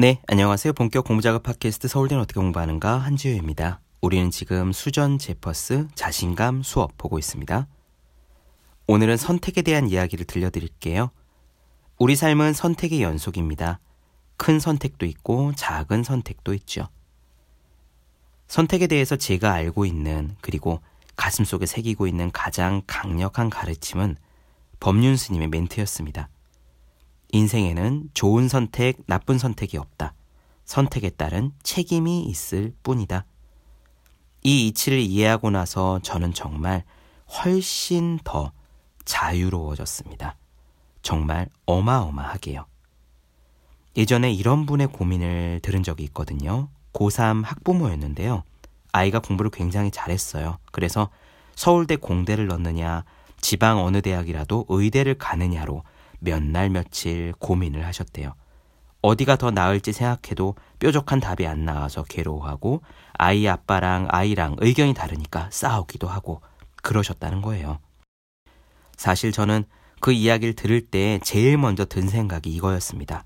네, 안녕하세요. 본격 공부작업 팟캐스트 서울대는 어떻게 공부하는가 한지우입니다. 우리는 지금 수전 제퍼스 자신감 수업 보고 있습니다. 오늘은 선택에 대한 이야기를 들려드릴게요. 우리 삶은 선택의 연속입니다. 큰 선택도 있고 작은 선택도 있죠. 선택에 대해서 제가 알고 있는 그리고 가슴속에 새기고 있는 가장 강력한 가르침은 법륜 스님의 멘트였습니다. 인생에는 좋은 선택, 나쁜 선택이 없다. 선택에 따른 책임이 있을 뿐이다. 이 이치를 이해하고 나서 저는 정말 훨씬 더 자유로워졌습니다. 정말 어마어마하게요. 예전에 이런 분의 고민을 들은 적이 있거든요. 고3 학부모였는데요. 아이가 공부를 굉장히 잘했어요. 그래서 서울대 공대를 넣느냐, 지방 어느 대학이라도 의대를 가느냐로 몇 날 며칠 고민을 하셨대요. 어디가 더 나을지 생각해도 뾰족한 답이 안 나와서 괴로워하고 아이 아빠랑 아이랑 의견이 다르니까 싸우기도 하고 그러셨다는 거예요. 사실 저는 그 이야기를 들을 때 제일 먼저 든 생각이 이거였습니다.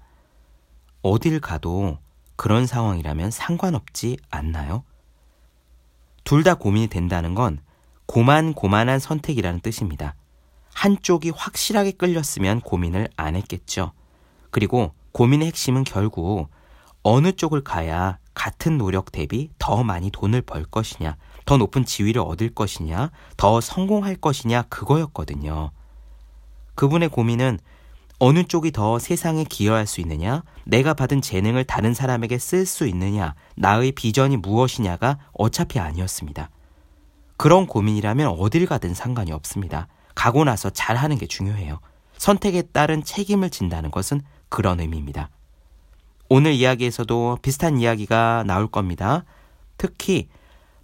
어딜 가도 그런 상황이라면 상관없지 않나요? 둘 다 고민이 된다는 건 고만고만한 선택이라는 뜻입니다. 한쪽이 확실하게 끌렸으면 고민을 안 했겠죠. 그리고 고민의 핵심은 결국 어느 쪽을 가야 같은 노력 대비 더 많이 돈을 벌 것이냐, 더 높은 지위를 얻을 것이냐, 더 성공할 것이냐, 그거였거든요. 그분의 고민은 어느 쪽이 더 세상에 기여할 수 있느냐, 내가 받은 재능을 다른 사람에게 쓸 수 있느냐, 나의 비전이 무엇이냐가 어차피 아니었습니다. 그런 고민이라면 어딜 가든 상관이 없습니다. 가고 나서 잘하는 게 중요해요. 선택에 따른 책임을 진다는 것은 그런 의미입니다. 오늘 이야기에서도 비슷한 이야기가 나올 겁니다. 특히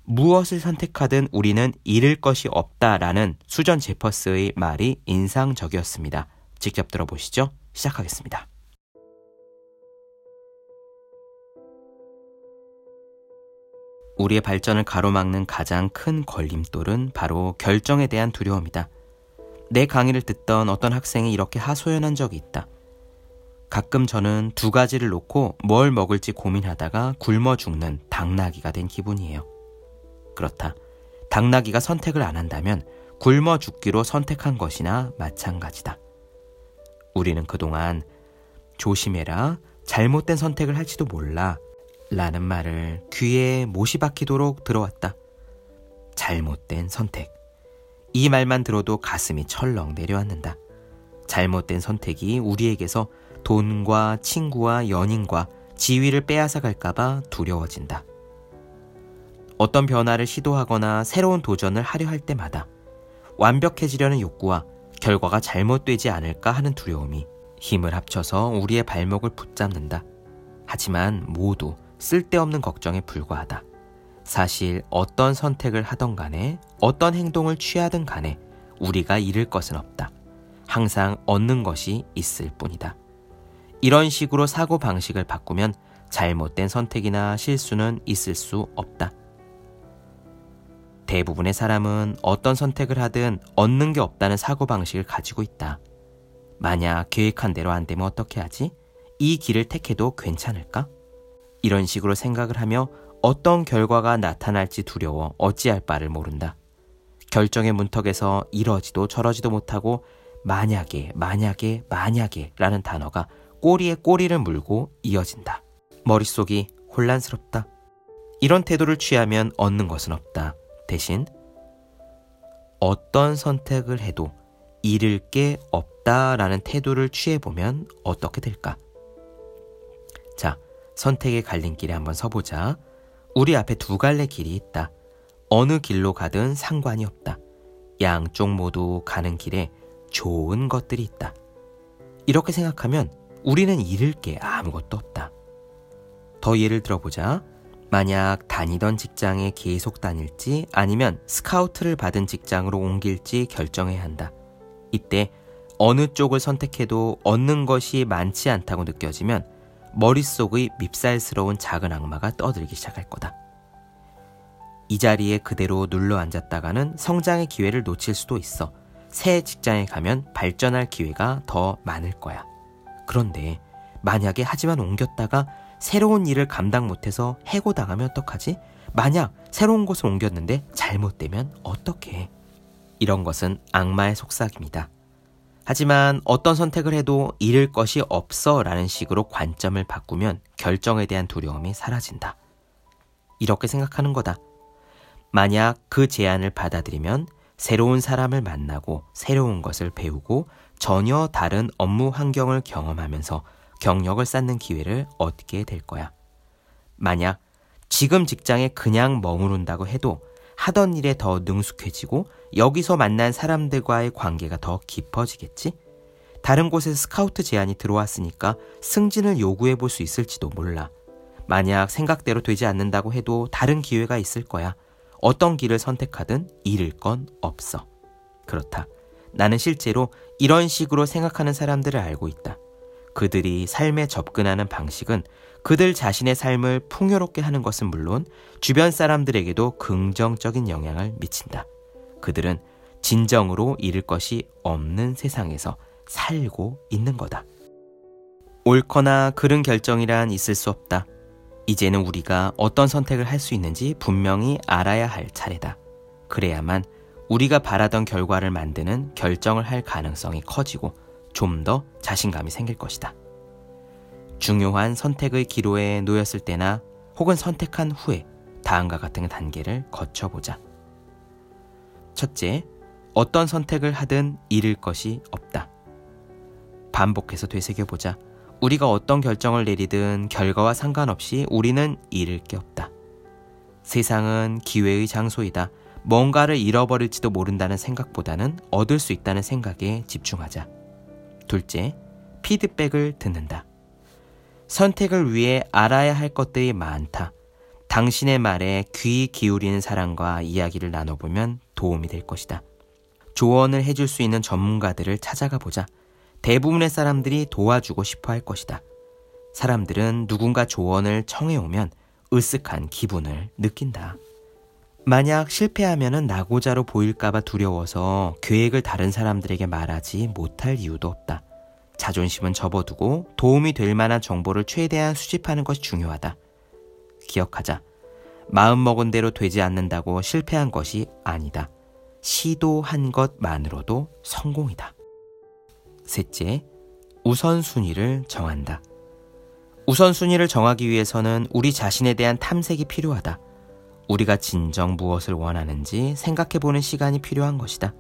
무엇을 선택하든 우리는 잃을 것이 없다라는 수전 제퍼스의 말이 인상적이었습니다. 직접 들어보시죠. 시작하겠습니다. 우리의 발전을 가로막는 가장 큰 걸림돌은 바로 결정에 대한 두려움이다. 내 강의를 듣던 어떤 학생이 이렇게 하소연한 적이 있다. 가끔 저는 두 가지를 놓고 뭘 먹을지 고민하다가 굶어 죽는 당나귀가 된 기분이에요. 그렇다. 당나귀가 선택을 안 한다면 굶어 죽기로 선택한 것이나 마찬가지다. 우리는 그동안 조심해라, 잘못된 선택을 할지도 몰라, 라는 말을 귀에 못이 박히도록 들어왔다. 잘못된 선택. 이 말만 들어도 가슴이 철렁 내려앉는다. 잘못된 선택이 우리에게서 돈과 친구와 연인과 지위를 빼앗아 갈까봐 두려워진다. 어떤 변화를 시도하거나 새로운 도전을 하려 할 때마다 완벽해지려는 욕구와 결과가 잘못되지 않을까 하는 두려움이 힘을 합쳐서 우리의 발목을 붙잡는다. 하지만 모두 쓸데없는 걱정에 불과하다. 사실 어떤 선택을 하던 간에 어떤 행동을 취하든 간에 우리가 잃을 것은 없다. 항상 얻는 것이 있을 뿐이다. 이런 식으로 사고 방식을 바꾸면 잘못된 선택이나 실수는 있을 수 없다. 대부분의 사람은 어떤 선택을 하든 얻는 게 없다는 사고방식을 가지고 있다. 만약 계획한 대로 안 되면 어떻게 하지? 이 길을 택해도 괜찮을까? 이런 식으로 생각을 하며 어떤 결과가 나타날지 두려워 어찌할 바를 모른다. 결정의 문턱에서 이러지도 저러지도 못하고 만약에, 만약에, 만약에 라는 단어가 꼬리에 꼬리를 물고 이어진다. 머릿속이 혼란스럽다. 이런 태도를 취하면 얻는 것은 없다. 대신 어떤 선택을 해도 잃을 게 없다 라는 태도를 취해보면 어떻게 될까? 자, 선택의 갈림길에 한번 서보자. 우리 앞에 두 갈래 길이 있다. 어느 길로 가든 상관이 없다. 양쪽 모두 가는 길에 좋은 것들이 있다. 이렇게 생각하면 우리는 잃을 게 아무것도 없다. 더 예를 들어보자. 만약 다니던 직장에 계속 다닐지 아니면 스카우트를 받은 직장으로 옮길지 결정해야 한다. 이때 어느 쪽을 선택해도 얻는 것이 많지 않다고 느껴지면 머릿속의 밉살스러운 작은 악마가 떠들기 시작할 거다. 이 자리에 그대로 눌러 앉았다가는 성장의 기회를 놓칠 수도 있어. 새 직장에 가면 발전할 기회가 더 많을 거야. 그런데 만약에 하지만 옮겼다가 새로운 일을 감당 못해서 해고당하면 어떡하지? 만약 새로운 곳을 옮겼는데 잘못되면 어떡해? 이런 것은 악마의 속삭입니다. 하지만 어떤 선택을 해도 잃을 것이 없어 라는 식으로 관점을 바꾸면 결정에 대한 두려움이 사라진다. 이렇게 생각하는 거다. 만약 그 제안을 받아들이면 새로운 사람을 만나고 새로운 것을 배우고 전혀 다른 업무 환경을 경험하면서 경력을 쌓는 기회를 얻게 될 거야. 만약 지금 직장에 그냥 머무른다고 해도 하던 일에 더 능숙해지고 여기서 만난 사람들과의 관계가 더 깊어지겠지? 다른 곳에서 스카우트 제안이 들어왔으니까 승진을 요구해 볼 수 있을지도 몰라. 만약 생각대로 되지 않는다고 해도 다른 기회가 있을 거야. 어떤 길을 선택하든 잃을 건 없어. 그렇다. 나는 실제로 이런 식으로 생각하는 사람들을 알고 있다. 그들이 삶에 접근하는 방식은 그들 자신의 삶을 풍요롭게 하는 것은 물론 주변 사람들에게도 긍정적인 영향을 미친다. 그들은 진정으로 잃을 것이 없는 세상에서 살고 있는 거다. 옳거나 그른 결정이란 있을 수 없다. 이제는 우리가 어떤 선택을 할 수 있는지 분명히 알아야 할 차례다. 그래야만 우리가 바라던 결과를 만드는 결정을 할 가능성이 커지고 좀 더 자신감이 생길 것이다. 중요한 선택의 기로에 놓였을 때나 혹은 선택한 후에 다음과 같은 단계를 거쳐보자. 첫째, 어떤 선택을 하든 잃을 것이 없다. 반복해서 되새겨보자. 우리가 어떤 결정을 내리든 결과와 상관없이 우리는 잃을 게 없다. 세상은 기회의 장소이다. 뭔가를 잃어버릴지도 모른다는 생각보다는 얻을 수 있다는 생각에 집중하자. 둘째, 피드백을 듣는다. 선택을 위해 알아야 할 것들이 많다. 당신의 말에 귀 기울이는 사람과 이야기를 나눠보면 도움이 될 것이다. 조언을 해줄 수 있는 전문가들을 찾아가 보자. 대부분의 사람들이 도와주고 싶어 할 것이다. 사람들은 누군가 조언을 청해오면 으쓱한 기분을 느낀다. 만약 실패하면 나고자로 보일까봐 두려워서 계획을 다른 사람들에게 말하지 못할 이유도 없다. 자존심은 접어두고 도움이 될 만한 정보를 최대한 수집하는 것이 중요하다. 기억하자. 마음먹은 대로 되지 않는다고 실패한 것이 아니다. 시도한 것만으로도 성공이다. 셋째, 우선순위를 정한다. 우선순위를 정하기 위해서는 우리 자신에 대한 탐색이 필요하다. 우리가 진정 무엇을 원하는지 생각해보는 시간이 필요한 것이다.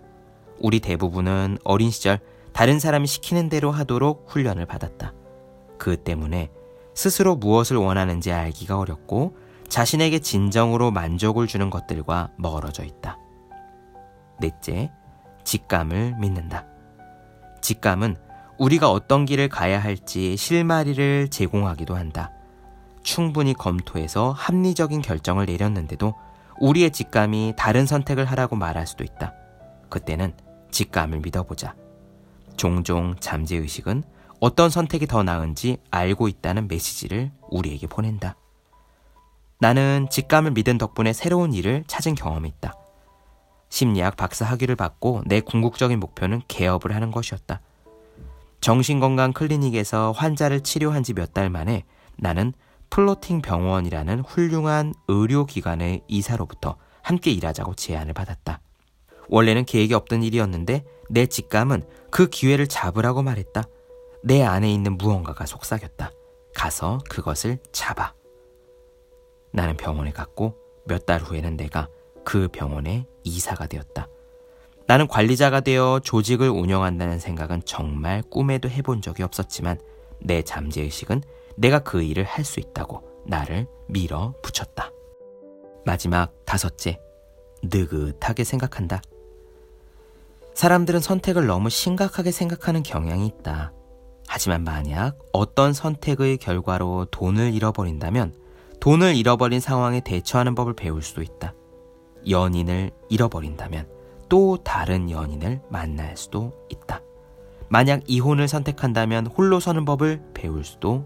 우리 대부분은 어린 시절 다른 사람이 시키는 대로 하도록 훈련을 받았다. 그 때문에 스스로 무엇을 원하는지 알기가 어렵고 자신에게 진정으로 만족을 주는 것들과 멀어져 있다. 넷째, 직감을 믿는다. 직감은 우리가 어떤 길을 가야 할지 실마리를 제공하기도 한다. 충분히 검토해서 합리적인 결정을 내렸는데도 우리의 직감이 다른 선택을 하라고 말할 수도 있다. 그때는 직감을 믿어보자. 종종 잠재의식은 어떤 선택이 더 나은지 알고 있다는 메시지를 우리에게 보낸다. 나는 직감을 믿은 덕분에 새로운 일을 찾은 경험이 있다. 심리학 박사 학위를 받고 내 궁극적인 목표는 개업을 하는 것이었다. 정신건강 클리닉에서 환자를 치료한 지 몇 달 만에 나는 플로팅 병원이라는 훌륭한 의료기관의 이사로부터 함께 일하자고 제안을 받았다. 원래는 계획이 없던 일이었는데 내 직감은 그 기회를 잡으라고 말했다. 내 안에 있는 무언가가 속삭였다. 가서 그것을 잡아. 나는 병원에 갔고 몇 달 후에는 내가 그 병원의 이사가 되었다. 나는 관리자가 되어 조직을 운영한다는 생각은 정말 꿈에도 해본 적이 없었지만 내 잠재의식은 내가 그 일을 할 수 있다고 나를 밀어 붙였다. 마지막 다섯째, 느긋하게 생각한다. 사람들은 선택을 너무 심각하게 생각하는 경향이 있다. 하지만 만약 어떤 선택의 결과로 돈을 잃어버린다면 돈을 잃어버린 상황에 대처하는 법을 배울 수도 있다. 연인을 잃어버린다면 또 다른 연인을 만날 수도 있다. 만약 이혼을 선택한다면 홀로 서는 법을 배울 수도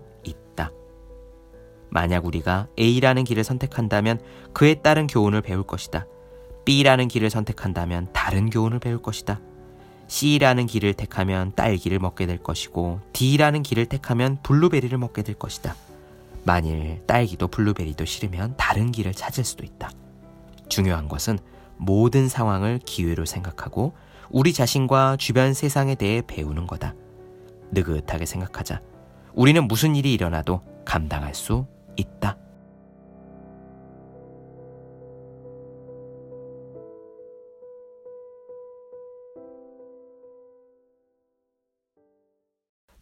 만약 우리가 A라는 길을 선택한다면 그에 따른 교훈을 배울 것이다. B라는 길을 선택한다면 다른 교훈을 배울 것이다. C라는 길을 택하면 딸기를 먹게 될 것이고 D라는 길을 택하면 블루베리를 먹게 될 것이다. 만일 딸기도 블루베리도 싫으면 다른 길을 찾을 수도 있다. 중요한 것은 모든 상황을 기회로 생각하고 우리 자신과 주변 세상에 대해 배우는 거다. 느긋하게 생각하자. 우리는 무슨 일이 일어나도 감당할 수 있다.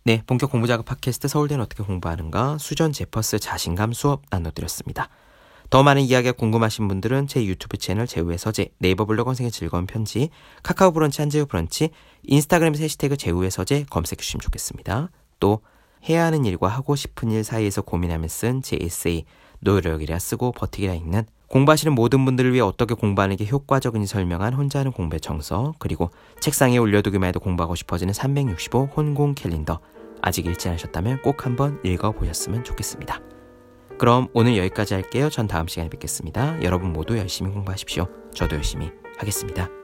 네, 본격 공부 작업 팟캐스트 서울대는 어떻게 공부하는가 수전 제퍼스 자신감 수업 나눠드렸습니다. 더 많은 이야기가 궁금하신 분들은 제 유튜브 채널 제우의 서재, 네이버 블로그 원생의 즐거운 편지, 카카오 브런치 한재우 브런치, 인스타그램 해시태그 제우의 서재 검색해 주시면 좋겠습니다. 또 해야 하는 일과 하고 싶은 일 사이에서 고민하며 쓴 제 에세이 노력이라 쓰고 버티기라 읽는 공부하시는 모든 분들을 위해 어떻게 공부하는 게 효과적인지 설명한 혼자 하는 공부의 정서 그리고 책상에 올려두기만 해도 공부하고 싶어지는 365 혼공 캘린더 아직 읽지 않으셨다면 꼭 한번 읽어보셨으면 좋겠습니다. 그럼 오늘 여기까지 할게요. 전 다음 시간에 뵙겠습니다. 여러분 모두 열심히 공부하십시오. 저도 열심히 하겠습니다.